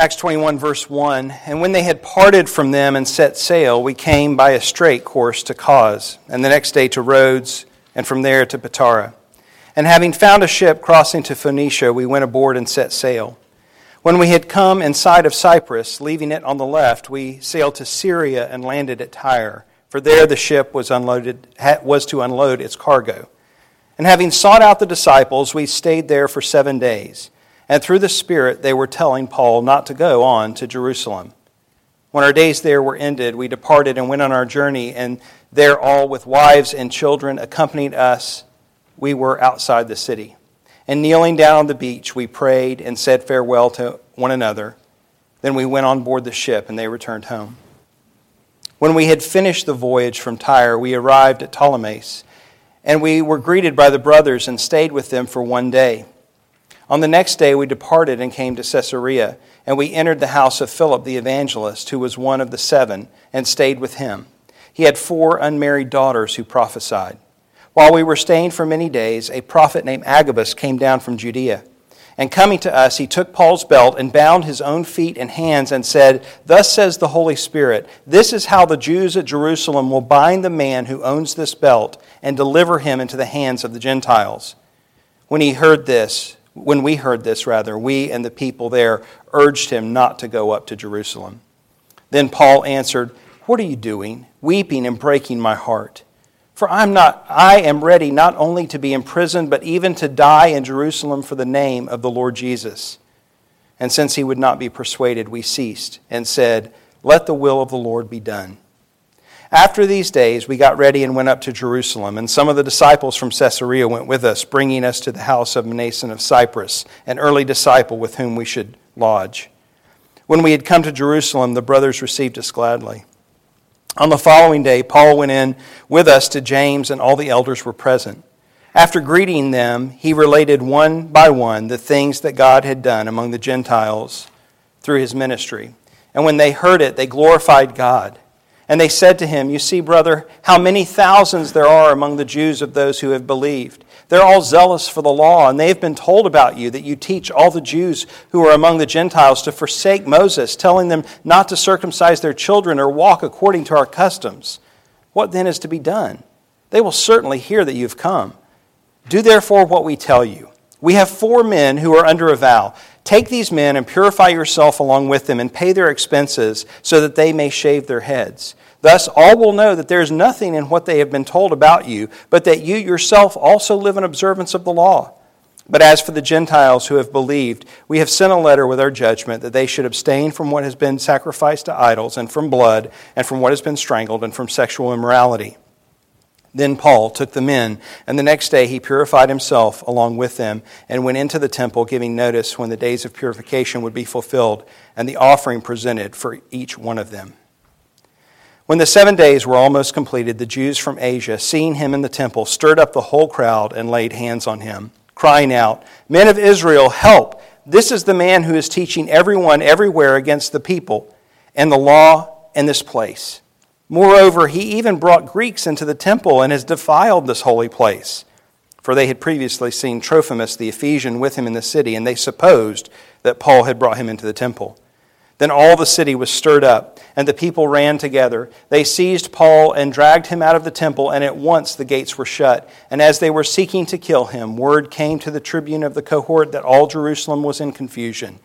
Acts 21, verse 1 And when they had parted from them and set sail, we came by a straight course to Cos, and the next day to Rhodes, and from there to Patara. And having found a ship crossing to Phoenicia, we went aboard and set sail. When we had come in sight of Cyprus, leaving it on the left, we sailed to Syria and landed at Tyre, for there the ship was, unloaded, was to unload its cargo. And having sought out the disciples, we stayed there for seven days. And through the Spirit, they were telling Paul not to go on to Jerusalem. When our days there were ended, we departed and went on our journey, and there all with wives and children accompanied us. We were outside the city. And kneeling down on the beach, we prayed and said farewell to one another. Then we went on board the ship, and they returned home. When we had finished the voyage from Tyre, we arrived at Ptolemais, and we were greeted by the brothers and stayed with them for one day. On the next day, we departed and came to Caesarea, and we entered the house of Philip the evangelist, who was one of the seven, and stayed with him. He had four unmarried daughters who prophesied. While we were staying for many days, a prophet named Agabus came down from Judea. And coming to us, he took Paul's belt and bound his own feet and hands and said, Thus says the Holy Spirit, this is how the Jews at Jerusalem will bind the man who owns this belt and deliver him into the hands of the Gentiles. When he heard this, when we heard this, rather, we and the people there urged him not to go up to Jerusalem. Then Paul answered, What are you doing, weeping and breaking my heart? For I'm not, I am ready not only to be imprisoned, but even to die in Jerusalem for the name of the Lord Jesus. And since he would not be persuaded, we ceased and said, Let the will of the Lord be done. After these days, we got ready and went up to Jerusalem, and some of the disciples from Caesarea went with us, bringing us to the house of Mnason of Cyprus, an early disciple with whom we should lodge. When we had come to Jerusalem, the brothers received us gladly. On the following day, Paul went in with us to James, and all the elders were present. After greeting them, he related one by one the things that God had done among the Gentiles through his ministry. And when they heard it, they glorified God. And they said to him, You see, brother, how many thousands there are among the Jews of those who have believed. They're all zealous for the law, and they have been told about you that you teach all the Jews who are among the Gentiles to forsake Moses, telling them not to circumcise their children or walk according to our customs. What then is to be done? They will certainly hear that you've come. Do therefore what we tell you. We have four men who are under a vow. Take these men and purify yourself along with them, and pay their expenses, so that they may shave their heads. Thus, all will know that there is nothing in what they have been told about you, but that you yourself also live in observance of the law. But as for the Gentiles who have believed, we have sent a letter with our judgment that they should abstain from what has been sacrificed to idols, and from blood, and from what has been strangled, and from sexual immorality. Then Paul took them in, and the next day he purified himself along with them, and went into the temple, giving notice when the days of purification would be fulfilled, and the offering presented for each one of them. When the seven days were almost completed, the Jews from Asia, seeing him in the temple, stirred up the whole crowd and laid hands on him, crying out, Men of Israel, help! This is the man who is teaching everyone everywhere against the people and the law in this place. Moreover, he even brought Greeks into the temple and has defiled this holy place. For they had previously seen Trophimus the Ephesian with him in the city, and they supposed that Paul had brought him into the temple. Then all the city was stirred up, and the people ran together. They seized Paul and dragged him out of the temple, and at once the gates were shut. And as they were seeking to kill him, word came to the tribune of the cohort that all Jerusalem was in confusion.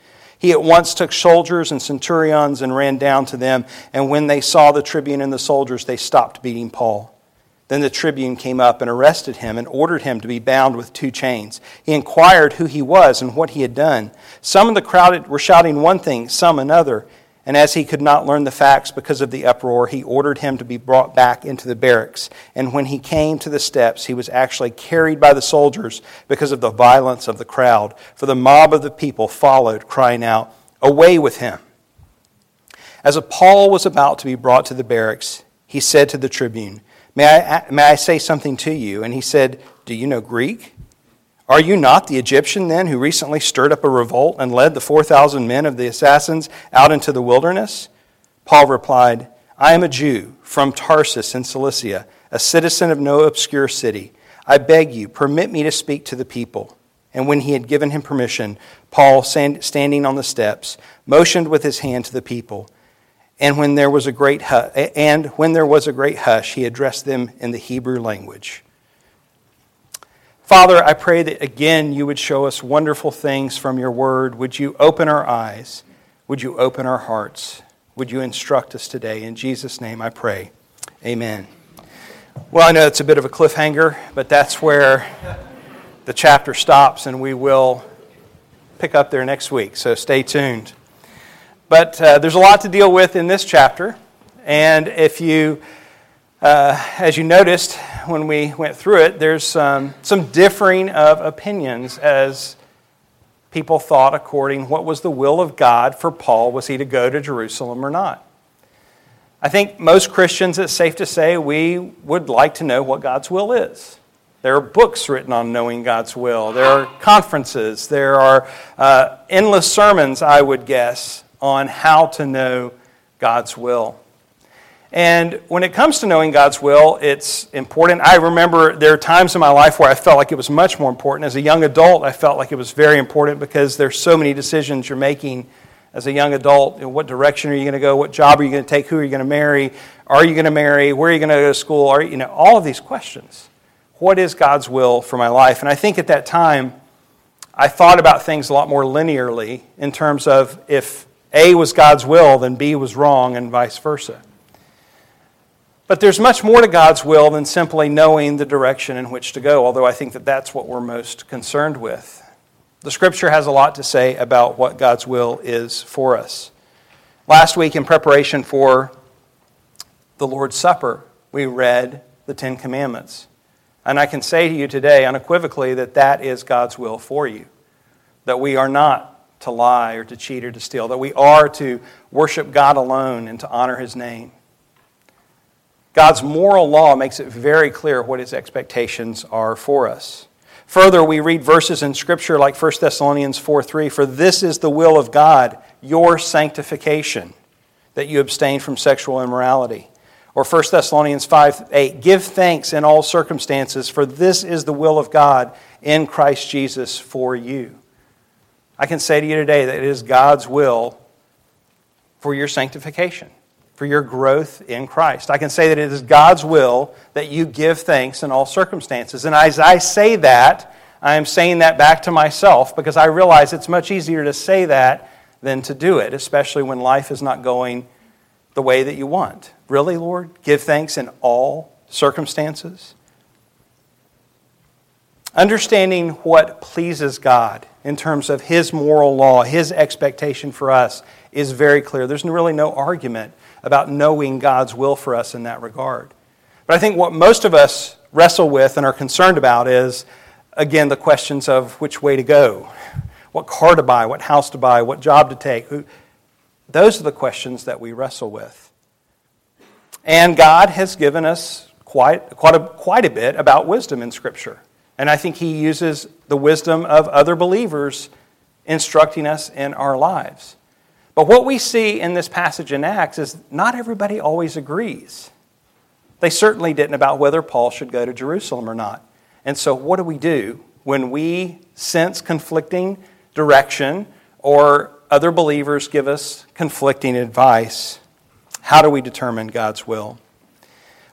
He at once took soldiers and centurions and ran down to them, and when they saw the tribune and the soldiers, they stopped beating Paul. Then the tribune came up and arrested him and ordered him to be bound with two chains. He inquired who he was and what he had done. Some of the crowd were shouting one thing, some another. And as he could not learn the facts because of the uproar, he ordered him to be brought back into the barracks. And when he came to the steps, he was actually carried by the soldiers because of the violence of the crowd. For the mob of the people followed, crying out, Away with him! As Paul was about to be brought to the barracks, he said to the tribune, May I, may I say something to you? And he said, Do you know Greek? Are you not the Egyptian then who recently stirred up a revolt and led the 4,000 men of the assassins out into the wilderness? Paul replied, I am a Jew from Tarsus in Cilicia, a citizen of no obscure city. I beg you, permit me to speak to the people. And when he had given him permission, Paul, standing on the steps, motioned with his hand to the people. And when there was a great hu- and when there was a great hush, he addressed them in the Hebrew language. Father, I pray that again you would show us wonderful things from your word. Would you open our eyes? Would you open our hearts? Would you instruct us today? In Jesus' name I pray. Amen. Well, I know it's a bit of a cliffhanger, but that's where the chapter stops, and we will pick up there next week. So stay tuned. But uh, there's a lot to deal with in this chapter. And if you, uh, as you noticed when we went through it, there's um, some differing of opinions as people thought according what was the will of God for Paul. Was he to go to Jerusalem or not? I think most Christians, it's safe to say, we would like to know what God's will is. There are books written on knowing God's will. There are conferences. There are uh, endless sermons, I would guess, on how to know God's will. And when it comes to knowing God's will, it's important. I remember there are times in my life where I felt like it was much more important. As a young adult, I felt like it was very important because there's so many decisions you're making as a young adult. what direction are you going to go? What job are you going to take? Who are you going to marry? Are you going to marry? Where are you going to go to school? Are you know all of these questions? What is God's will for my life? And I think at that time, I thought about things a lot more linearly in terms of if a was God's will, then B was wrong, and vice versa. But there's much more to God's will than simply knowing the direction in which to go, although I think that that's what we're most concerned with. The scripture has a lot to say about what God's will is for us. Last week, in preparation for the Lord's Supper, we read the Ten Commandments. And I can say to you today unequivocally that that is God's will for you. That we are not to lie or to cheat or to steal, that we are to worship God alone and to honor His name. God's moral law makes it very clear what His expectations are for us. Further, we read verses in Scripture like 1 Thessalonians 4 3 For this is the will of God, your sanctification, that you abstain from sexual immorality. Or 1 Thessalonians 5 8 Give thanks in all circumstances, for this is the will of God in Christ Jesus for you. I can say to you today that it is God's will for your sanctification, for your growth in Christ. I can say that it is God's will that you give thanks in all circumstances. And as I say that, I am saying that back to myself because I realize it's much easier to say that than to do it, especially when life is not going the way that you want. Really, Lord? Give thanks in all circumstances? Understanding what pleases God in terms of His moral law, His expectation for us, is very clear. There's really no argument about knowing God's will for us in that regard. But I think what most of us wrestle with and are concerned about is, again, the questions of which way to go, what car to buy, what house to buy, what job to take. Those are the questions that we wrestle with. And God has given us quite, quite, a, quite a bit about wisdom in Scripture. And I think he uses the wisdom of other believers instructing us in our lives. But what we see in this passage in Acts is not everybody always agrees. They certainly didn't about whether Paul should go to Jerusalem or not. And so, what do we do when we sense conflicting direction or other believers give us conflicting advice? How do we determine God's will?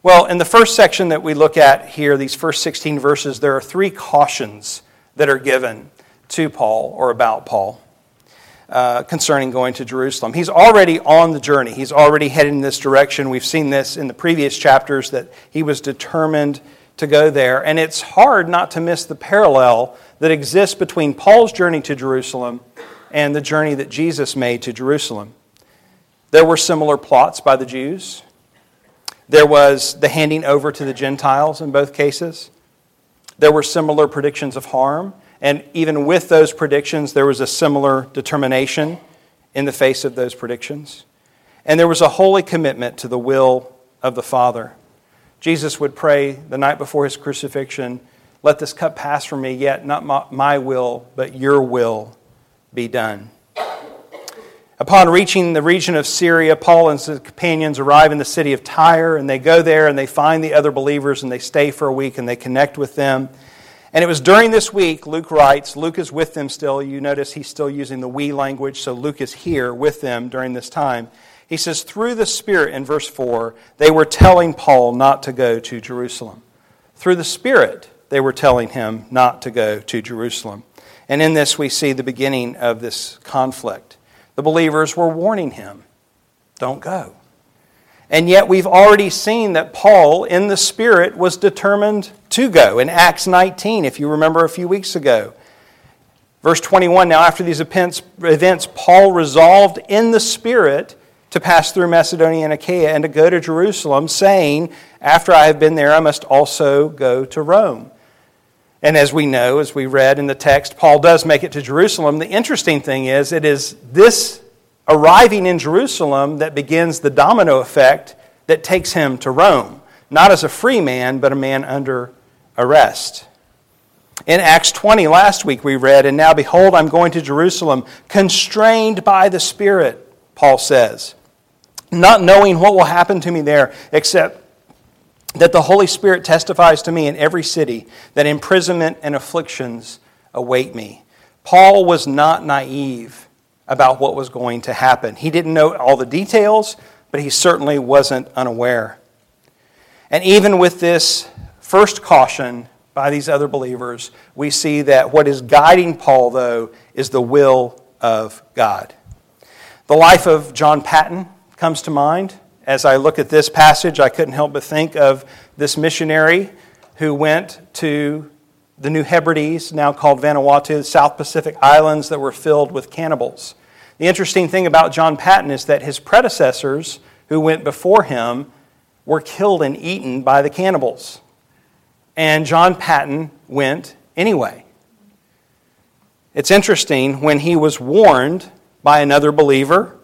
Well, in the first section that we look at here, these first 16 verses, there are three cautions that are given to Paul or about Paul uh, concerning going to Jerusalem. He's already on the journey, he's already heading in this direction. We've seen this in the previous chapters that he was determined to go there. And it's hard not to miss the parallel that exists between Paul's journey to Jerusalem and the journey that Jesus made to Jerusalem. There were similar plots by the Jews. There was the handing over to the Gentiles in both cases. There were similar predictions of harm. And even with those predictions, there was a similar determination in the face of those predictions. And there was a holy commitment to the will of the Father. Jesus would pray the night before his crucifixion Let this cup pass from me, yet not my will, but your will be done. Upon reaching the region of Syria, Paul and his companions arrive in the city of Tyre, and they go there and they find the other believers and they stay for a week and they connect with them. And it was during this week, Luke writes, Luke is with them still. You notice he's still using the we language, so Luke is here with them during this time. He says, through the Spirit in verse 4, they were telling Paul not to go to Jerusalem. Through the Spirit, they were telling him not to go to Jerusalem. And in this, we see the beginning of this conflict. The believers were warning him, don't go. And yet, we've already seen that Paul, in the Spirit, was determined to go. In Acts 19, if you remember a few weeks ago, verse 21 Now, after these events, Paul resolved in the Spirit to pass through Macedonia and Achaia and to go to Jerusalem, saying, After I have been there, I must also go to Rome. And as we know, as we read in the text, Paul does make it to Jerusalem. The interesting thing is, it is this arriving in Jerusalem that begins the domino effect that takes him to Rome, not as a free man, but a man under arrest. In Acts 20, last week we read, And now behold, I'm going to Jerusalem, constrained by the Spirit, Paul says, not knowing what will happen to me there, except that the Holy Spirit testifies to me in every city that imprisonment and afflictions await me. Paul was not naive about what was going to happen. He didn't know all the details, but he certainly wasn't unaware. And even with this first caution by these other believers, we see that what is guiding Paul, though, is the will of God. The life of John Paton comes to mind. As I look at this passage, I couldn't help but think of this missionary who went to the New Hebrides, now called Vanuatu, the South Pacific Islands that were filled with cannibals. The interesting thing about John Paton is that his predecessors, who went before him, were killed and eaten by the cannibals. And John Paton went anyway. It's interesting, when he was warned by another believer,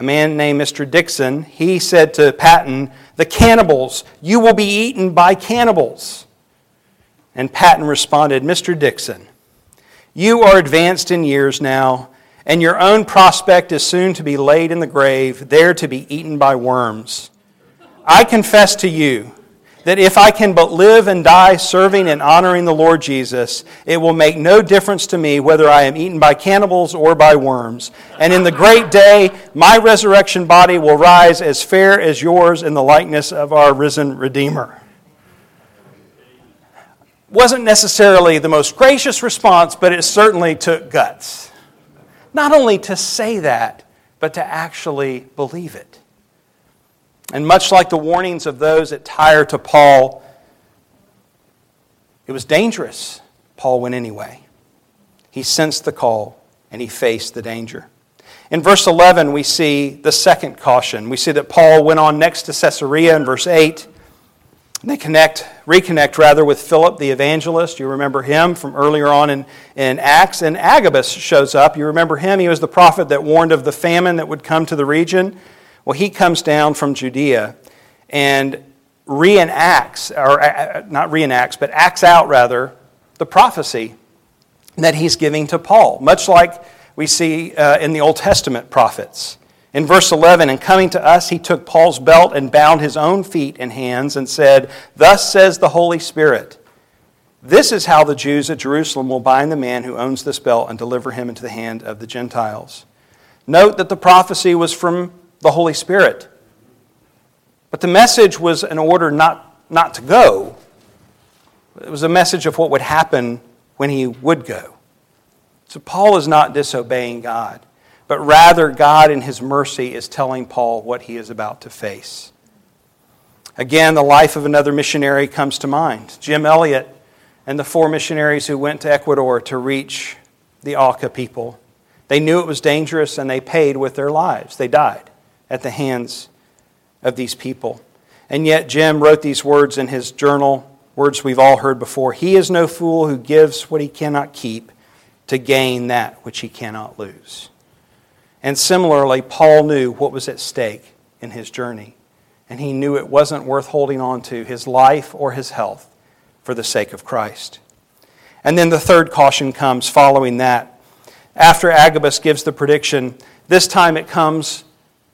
a man named Mr. Dixon, he said to Paton, The cannibals, you will be eaten by cannibals. And Paton responded, Mr. Dixon, you are advanced in years now and your own prospect is soon to be laid in the grave, there to be eaten by worms. I confess to you that if I can but live and die serving and honoring the Lord Jesus, it will make no difference to me whether I am eaten by cannibals or by worms. And in the great day, my resurrection body will rise as fair as yours in the likeness of our risen Redeemer. Wasn't necessarily the most gracious response, but it certainly took guts. Not only to say that, but to actually believe it. And much like the warnings of those at Tyre to Paul, it was dangerous. Paul went anyway. He sensed the call and he faced the danger. In verse 11, we see the second caution. We see that Paul went on next to Caesarea in verse 8. They connect, reconnect rather, with Philip the evangelist. You remember him from earlier on in, in Acts. And Agabus shows up. You remember him? He was the prophet that warned of the famine that would come to the region. Well, he comes down from Judea and reenacts, or uh, uh, not reenacts, but acts out rather, the prophecy that he's giving to Paul, much like we see uh, in the Old Testament prophets. In verse 11, and coming to us, he took Paul's belt and bound his own feet and hands and said, Thus says the Holy Spirit, This is how the Jews at Jerusalem will bind the man who owns this belt and deliver him into the hand of the Gentiles. Note that the prophecy was from the Holy Spirit. But the message was an order not, not to go. It was a message of what would happen when he would go. So Paul is not disobeying God but rather God in His mercy is telling Paul what he is about to face. Again, the life of another missionary comes to mind Jim Elliot and the four missionaries who went to Ecuador to reach the Auca people. They knew it was dangerous and they paid with their lives. They died at the hands of these people. And yet, Jim wrote these words in his journal, words we've all heard before. He is no fool who gives what he cannot keep to gain that which he cannot lose. And similarly, Paul knew what was at stake in his journey. And he knew it wasn't worth holding on to his life or his health for the sake of Christ. And then the third caution comes following that. After Agabus gives the prediction, this time it comes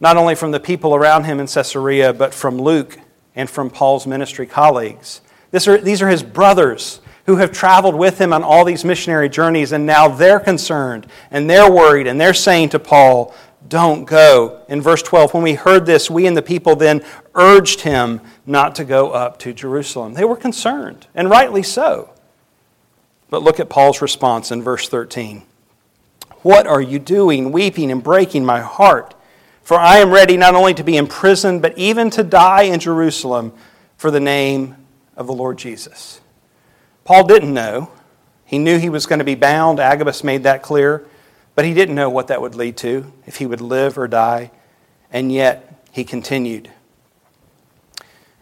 not only from the people around him in Caesarea, but from Luke and from Paul's ministry colleagues. Are, these are his brothers who have traveled with him on all these missionary journeys, and now they're concerned and they're worried and they're saying to Paul, Don't go. In verse 12, when we heard this, we and the people then urged him not to go up to Jerusalem. They were concerned, and rightly so. But look at Paul's response in verse 13. What are you doing, weeping and breaking my heart? For I am ready not only to be imprisoned, but even to die in Jerusalem for the name of the Lord Jesus. Paul didn't know. He knew he was going to be bound. Agabus made that clear. But he didn't know what that would lead to, if he would live or die. And yet, he continued.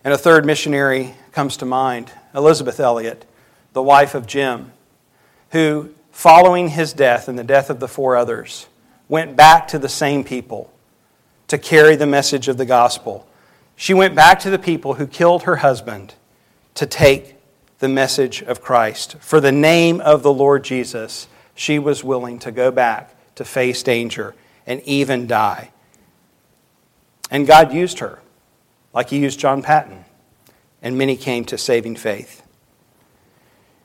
And a third missionary comes to mind Elisabeth Elliot, the wife of Jim, who, following his death and the death of the four others, went back to the same people to carry the message of the gospel. She went back to the people who killed her husband to take the message of Christ. For the name of the Lord Jesus, she was willing to go back to face danger and even die. And God used her, like He used John Paton, and many came to saving faith.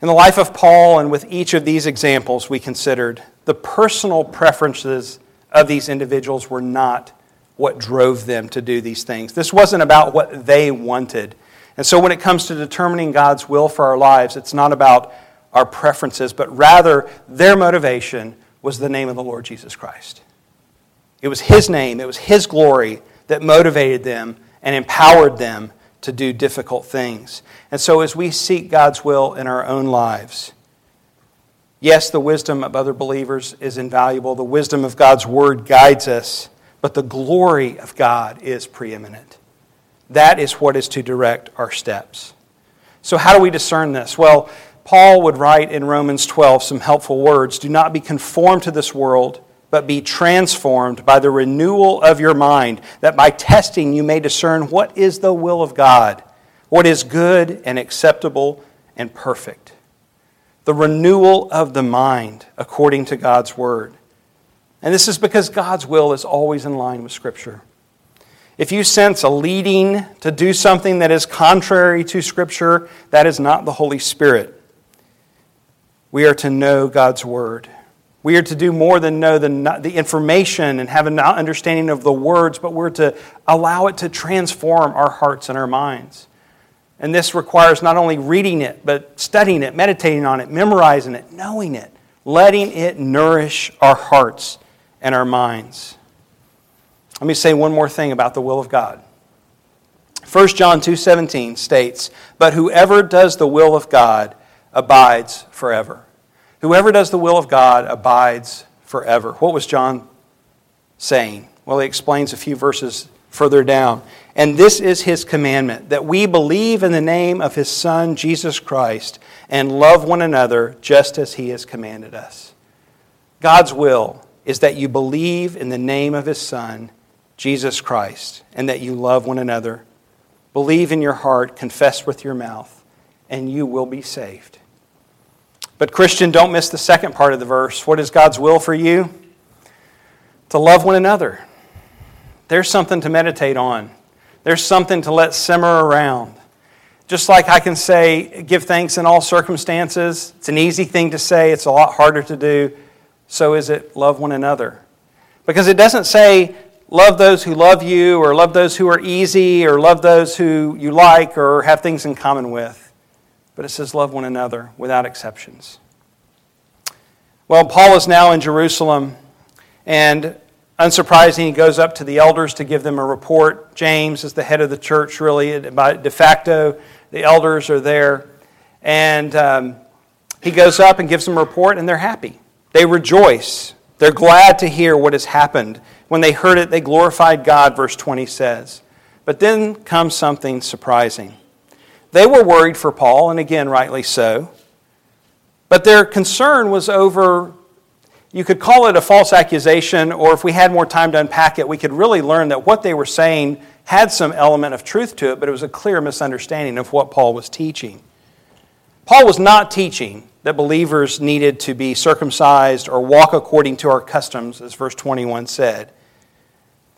In the life of Paul, and with each of these examples we considered, the personal preferences of these individuals were not what drove them to do these things. This wasn't about what they wanted. And so when it comes to determining God's will for our lives, it's not about our preferences, but rather their motivation was the name of the Lord Jesus Christ. It was His name, it was His glory that motivated them and empowered them to do difficult things. And so as we seek God's will in our own lives, yes, the wisdom of other believers is invaluable. The wisdom of God's word guides us but the glory of God is preeminent. That is what is to direct our steps. So, how do we discern this? Well, Paul would write in Romans 12 some helpful words Do not be conformed to this world, but be transformed by the renewal of your mind, that by testing you may discern what is the will of God, what is good and acceptable and perfect. The renewal of the mind according to God's word. And this is because God's will is always in line with Scripture. If you sense a leading to do something that is contrary to Scripture, that is not the Holy Spirit. We are to know God's Word. We are to do more than know the, the information and have an understanding of the words, but we're to allow it to transform our hearts and our minds. And this requires not only reading it, but studying it, meditating on it, memorizing it, knowing it, letting it nourish our hearts and our minds. Let me say one more thing about the will of God. 1 John 2:17 states, "But whoever does the will of God abides forever." Whoever does the will of God abides forever. What was John saying? Well, he explains a few verses further down. And this is his commandment that we believe in the name of his Son, Jesus Christ, and love one another just as he has commanded us. God's will is that you believe in the name of his Son, Jesus Christ, and that you love one another. Believe in your heart, confess with your mouth, and you will be saved. But, Christian, don't miss the second part of the verse. What is God's will for you? To love one another. There's something to meditate on, there's something to let simmer around. Just like I can say, give thanks in all circumstances, it's an easy thing to say, it's a lot harder to do so is it love one another. Because it doesn't say love those who love you, or love those who are easy, or love those who you like, or have things in common with. But it says love one another without exceptions. Well, Paul is now in Jerusalem, and unsurprising, he goes up to the elders to give them a report. James is the head of the church, really. By de facto, the elders are there. And um, he goes up and gives them a report, and they're happy. They rejoice. They're glad to hear what has happened. When they heard it, they glorified God, verse 20 says. But then comes something surprising. They were worried for Paul, and again, rightly so. But their concern was over, you could call it a false accusation, or if we had more time to unpack it, we could really learn that what they were saying had some element of truth to it, but it was a clear misunderstanding of what Paul was teaching. Paul was not teaching that believers needed to be circumcised or walk according to our customs, as verse 21 said.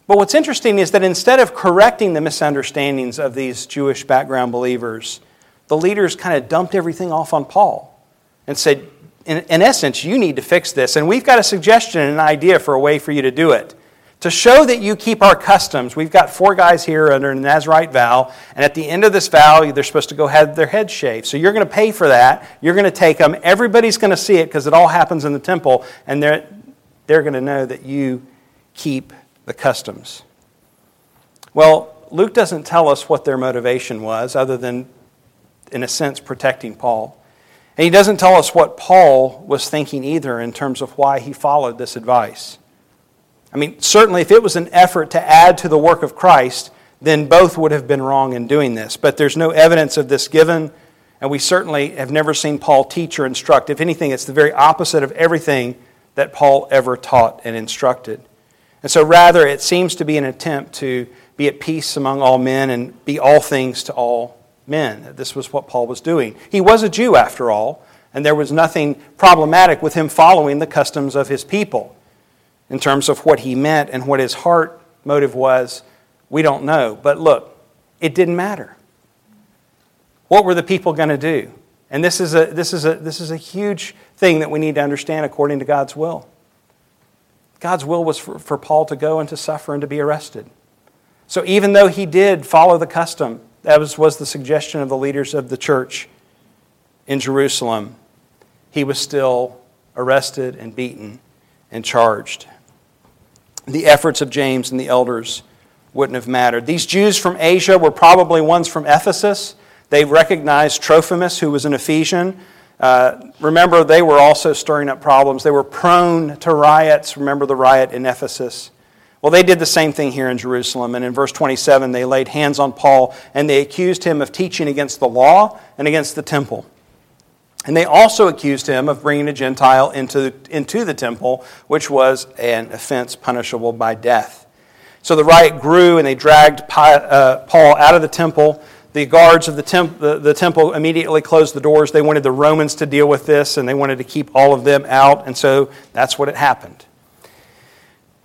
But what's interesting is that instead of correcting the misunderstandings of these Jewish background believers, the leaders kind of dumped everything off on Paul and said, in, in essence, you need to fix this. And we've got a suggestion and an idea for a way for you to do it. To show that you keep our customs, we've got four guys here under a Nazarite vow, and at the end of this vow, they're supposed to go have their head shaved. So you're going to pay for that. You're going to take them. Everybody's going to see it because it all happens in the temple, and they're, they're going to know that you keep the customs. Well, Luke doesn't tell us what their motivation was, other than, in a sense, protecting Paul. And he doesn't tell us what Paul was thinking either in terms of why he followed this advice. I mean, certainly if it was an effort to add to the work of Christ, then both would have been wrong in doing this. But there's no evidence of this given, and we certainly have never seen Paul teach or instruct. If anything, it's the very opposite of everything that Paul ever taught and instructed. And so, rather, it seems to be an attempt to be at peace among all men and be all things to all men. This was what Paul was doing. He was a Jew, after all, and there was nothing problematic with him following the customs of his people. In terms of what he meant and what his heart motive was, we don't know. But look, it didn't matter. What were the people going to do? And this is, a, this, is a, this is a huge thing that we need to understand according to God's will. God's will was for, for Paul to go and to suffer and to be arrested. So even though he did follow the custom, that was, was the suggestion of the leaders of the church in Jerusalem. He was still arrested and beaten and charged. The efforts of James and the elders wouldn't have mattered. These Jews from Asia were probably ones from Ephesus. They recognized Trophimus, who was an Ephesian. Uh, remember, they were also stirring up problems. They were prone to riots. Remember the riot in Ephesus? Well, they did the same thing here in Jerusalem. And in verse 27, they laid hands on Paul and they accused him of teaching against the law and against the temple. And they also accused him of bringing a Gentile into, into the temple, which was an offense punishable by death. So the riot grew and they dragged uh, Paul out of the temple. The guards of the, temp- the, the temple immediately closed the doors. They wanted the Romans to deal with this and they wanted to keep all of them out. And so that's what had happened.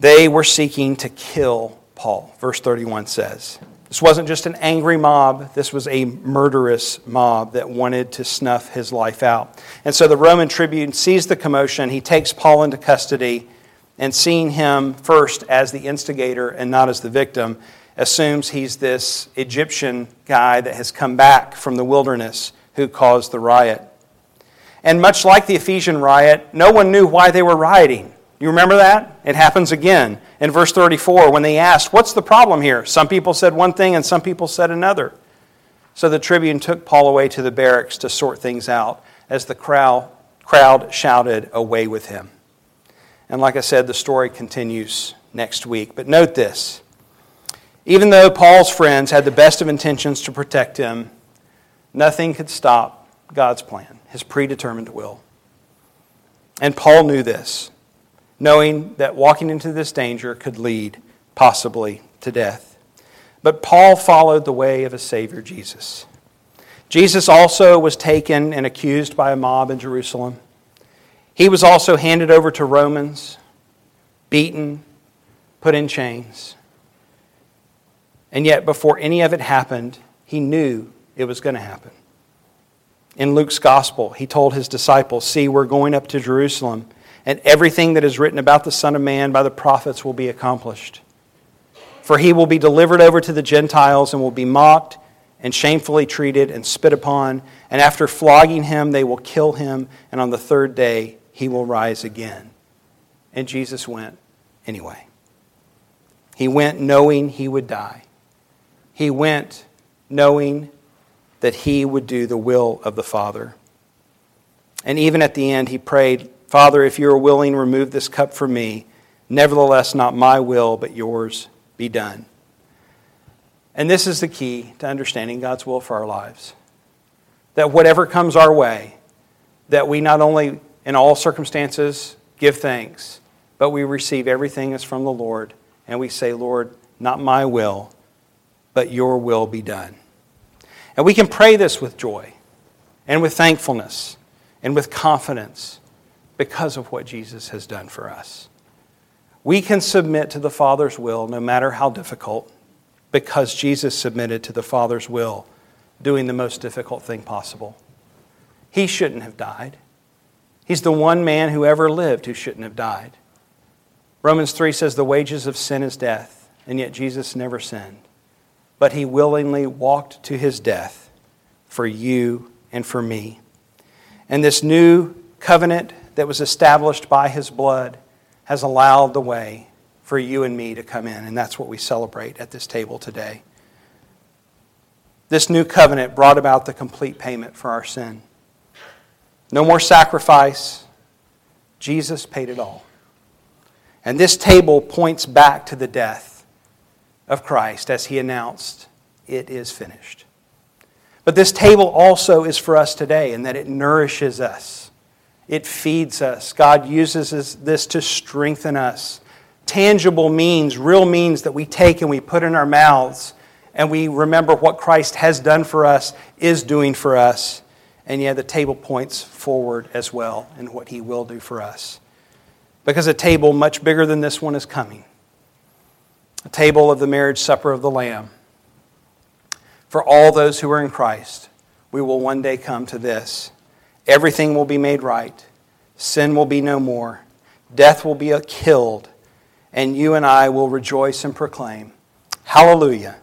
They were seeking to kill Paul, verse 31 says. This wasn't just an angry mob, this was a murderous mob that wanted to snuff his life out. And so the Roman tribune sees the commotion, he takes Paul into custody, and seeing him first as the instigator and not as the victim, assumes he's this Egyptian guy that has come back from the wilderness who caused the riot. And much like the Ephesian riot, no one knew why they were rioting. You remember that? It happens again in verse 34 when they asked, What's the problem here? Some people said one thing and some people said another. So the tribune took Paul away to the barracks to sort things out as the crowd, crowd shouted, Away with him. And like I said, the story continues next week. But note this even though Paul's friends had the best of intentions to protect him, nothing could stop God's plan, his predetermined will. And Paul knew this knowing that walking into this danger could lead possibly to death. But Paul followed the way of his Savior, Jesus. Jesus also was taken and accused by a mob in Jerusalem. He was also handed over to Romans, beaten, put in chains. And yet, before any of it happened, he knew it was going to happen. In Luke's gospel, he told his disciples, See, we're going up to Jerusalem and everything that is written about the Son of Man by the prophets will be accomplished. For he will be delivered over to the Gentiles and will be mocked and shamefully treated and spit upon. And after flogging him, they will kill him. And on the third day, he will rise again. And Jesus went anyway. He went knowing he would die. He went knowing that he would do the will of the Father. And even at the end, he prayed, Father, if you are willing, remove this cup from me. Nevertheless, not my will, but yours be done. And this is the key to understanding God's will for our lives. That whatever comes our way, that we not only in all circumstances give thanks, but we receive everything as from the Lord, and we say, Lord, not my will, but your will be done. And we can pray this with joy and with thankfulness and with confidence because of what Jesus has done for us. We can submit to the Father's will no matter how difficult because Jesus submitted to the Father's will doing the most difficult thing possible. He shouldn't have died. He's the one man who ever lived who shouldn't have died. Romans 3 says the wages of sin is death, and yet Jesus never sinned. But he willingly walked to his death for you and for me. And this new covenant that was established by his blood has allowed the way for you and me to come in. And that's what we celebrate at this table today. This new covenant brought about the complete payment for our sin. No more sacrifice. Jesus paid it all. And this table points back to the death of Christ as he announced, It is finished. But this table also is for us today in that it nourishes us, it feeds us. God uses this to strengthen us tangible means, real means that we take and we put in our mouths, and we remember what Christ has done for us, is doing for us. And yet the table points forward as well in what he will do for us. Because a table much bigger than this one is coming a table of the marriage supper of the Lamb. For all those who are in Christ, we will one day come to this. Everything will be made right, sin will be no more, death will be killed and you and I will rejoice and proclaim, Hallelujah,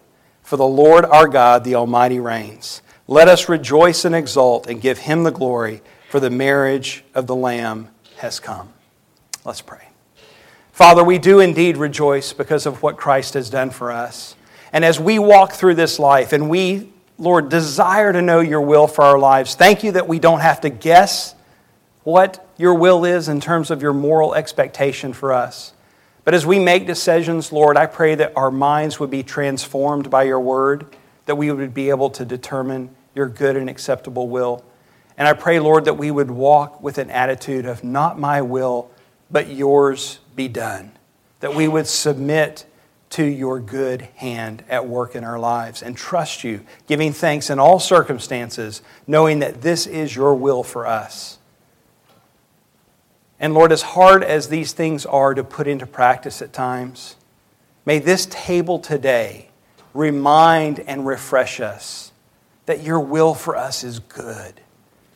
for the Lord our God, the Almighty, reigns. Let us rejoice and exult and give him the glory, for the marriage of the Lamb has come. Let's pray. Father, we do indeed rejoice because of what Christ has done for us. And as we walk through this life and we, Lord, desire to know your will for our lives, thank you that we don't have to guess what your will is in terms of your moral expectation for us. But as we make decisions, Lord, I pray that our minds would be transformed by your word, that we would be able to determine your good and acceptable will. And I pray, Lord, that we would walk with an attitude of not my will, but yours be done. That we would submit to your good hand at work in our lives and trust you, giving thanks in all circumstances, knowing that this is your will for us. And Lord, as hard as these things are to put into practice at times, may this table today remind and refresh us that your will for us is good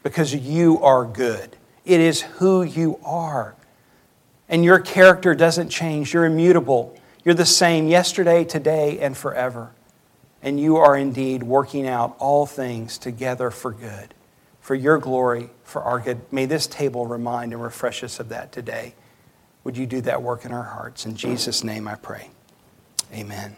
because you are good. It is who you are. And your character doesn't change. You're immutable. You're the same yesterday, today, and forever. And you are indeed working out all things together for good for your glory, for our good. May this table remind and refresh us of that today. Would you do that work in our hearts? In Jesus' name I pray. Amen.